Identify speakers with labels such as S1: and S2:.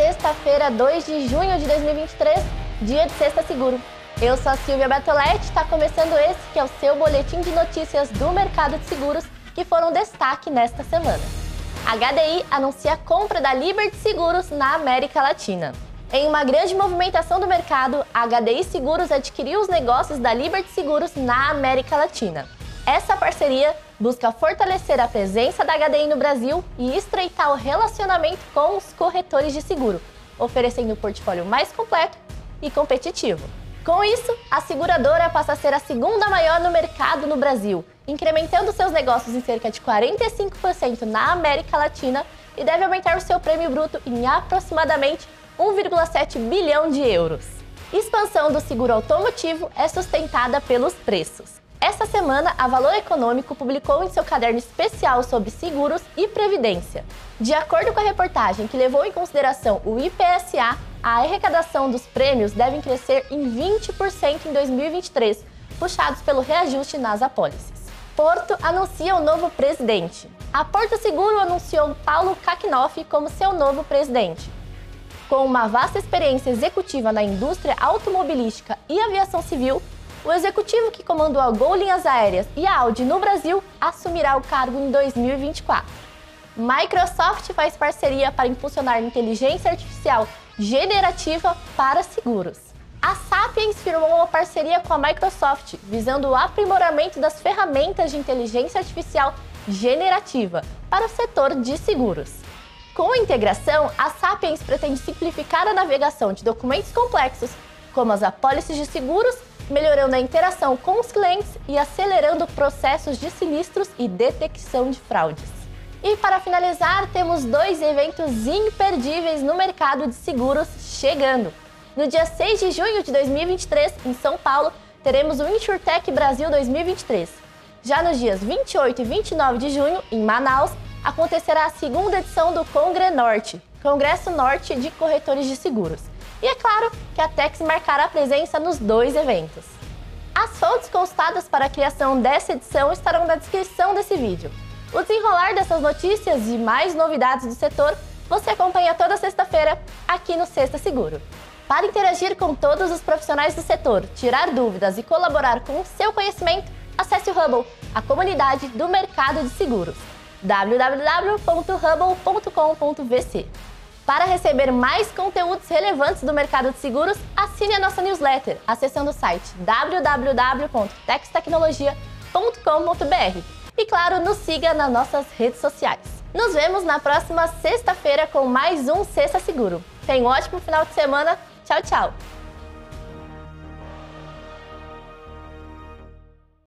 S1: sexta-feira, 2 de junho de 2023, dia de Sexta Seguro. Eu sou a Silvia Bertoletti, está começando esse que é o seu boletim de notícias do mercado de seguros que foram destaque nesta semana. A HDI anuncia a compra da Liberty Seguros na América Latina. Em uma grande movimentação do mercado, a HDI Seguros adquiriu os negócios da Liberty Seguros na América Latina. Essa parceria busca fortalecer a presença da HDI no Brasil e estreitar o relacionamento com os corretores de seguro, oferecendo um portfólio mais completo e competitivo. Com isso, a seguradora passa a ser a segunda maior no mercado no Brasil, incrementando seus negócios em cerca de 45% na América Latina e deve aumentar o seu prêmio bruto em aproximadamente 1,7 bilhão de euros. Expansão do seguro automotivo é sustentada pelos preços. Essa semana, a Valor Econômico publicou em seu caderno especial sobre seguros e previdência. De acordo com a reportagem que levou em consideração o IPSA, a arrecadação dos prêmios deve crescer em 20% em 2023, puxados pelo reajuste nas apólices. Porto anuncia o novo presidente. A Porto Seguro anunciou Paulo Kakinoff como seu novo presidente. Com uma vasta experiência executiva na indústria automobilística e aviação civil, o executivo que comandou a Gol Linhas Aéreas e a Audi no Brasil assumirá o cargo em 2024. Microsoft faz parceria para impulsionar inteligência artificial generativa para seguros. A Sapiens firmou uma parceria com a Microsoft, visando o aprimoramento das ferramentas de inteligência artificial generativa para o setor de seguros. Com a integração, a Sapiens pretende simplificar a navegação de documentos complexos, como as apólices de seguros melhorando a interação com os clientes e acelerando processos de sinistros e detecção de fraudes. E para finalizar, temos dois eventos imperdíveis no mercado de seguros chegando. No dia 6 de junho de 2023, em São Paulo, teremos o InsurTech Brasil 2023. Já nos dias 28 e 29 de junho, em Manaus, acontecerá a segunda edição do Congre Norte, Congresso Norte de Corretores de Seguros. E é claro que a Tex marcará presença nos dois eventos. As fontes consultadas para a criação dessa edição estarão na descrição desse vídeo. O desenrolar dessas notícias e mais novidades do setor você acompanha toda sexta-feira aqui no Sexta Seguro. Para interagir com todos os profissionais do setor, tirar dúvidas e colaborar com o seu conhecimento, acesse o Hubble, a comunidade do mercado de seguros. www.hubble.com.vc para receber mais conteúdos relevantes do mercado de seguros, assine a nossa newsletter acessando o site www.textecnologia.com.br e, claro, nos siga nas nossas redes sociais. Nos vemos na próxima sexta-feira com mais um Sexta Seguro. Tenha um ótimo final de semana. Tchau, tchau!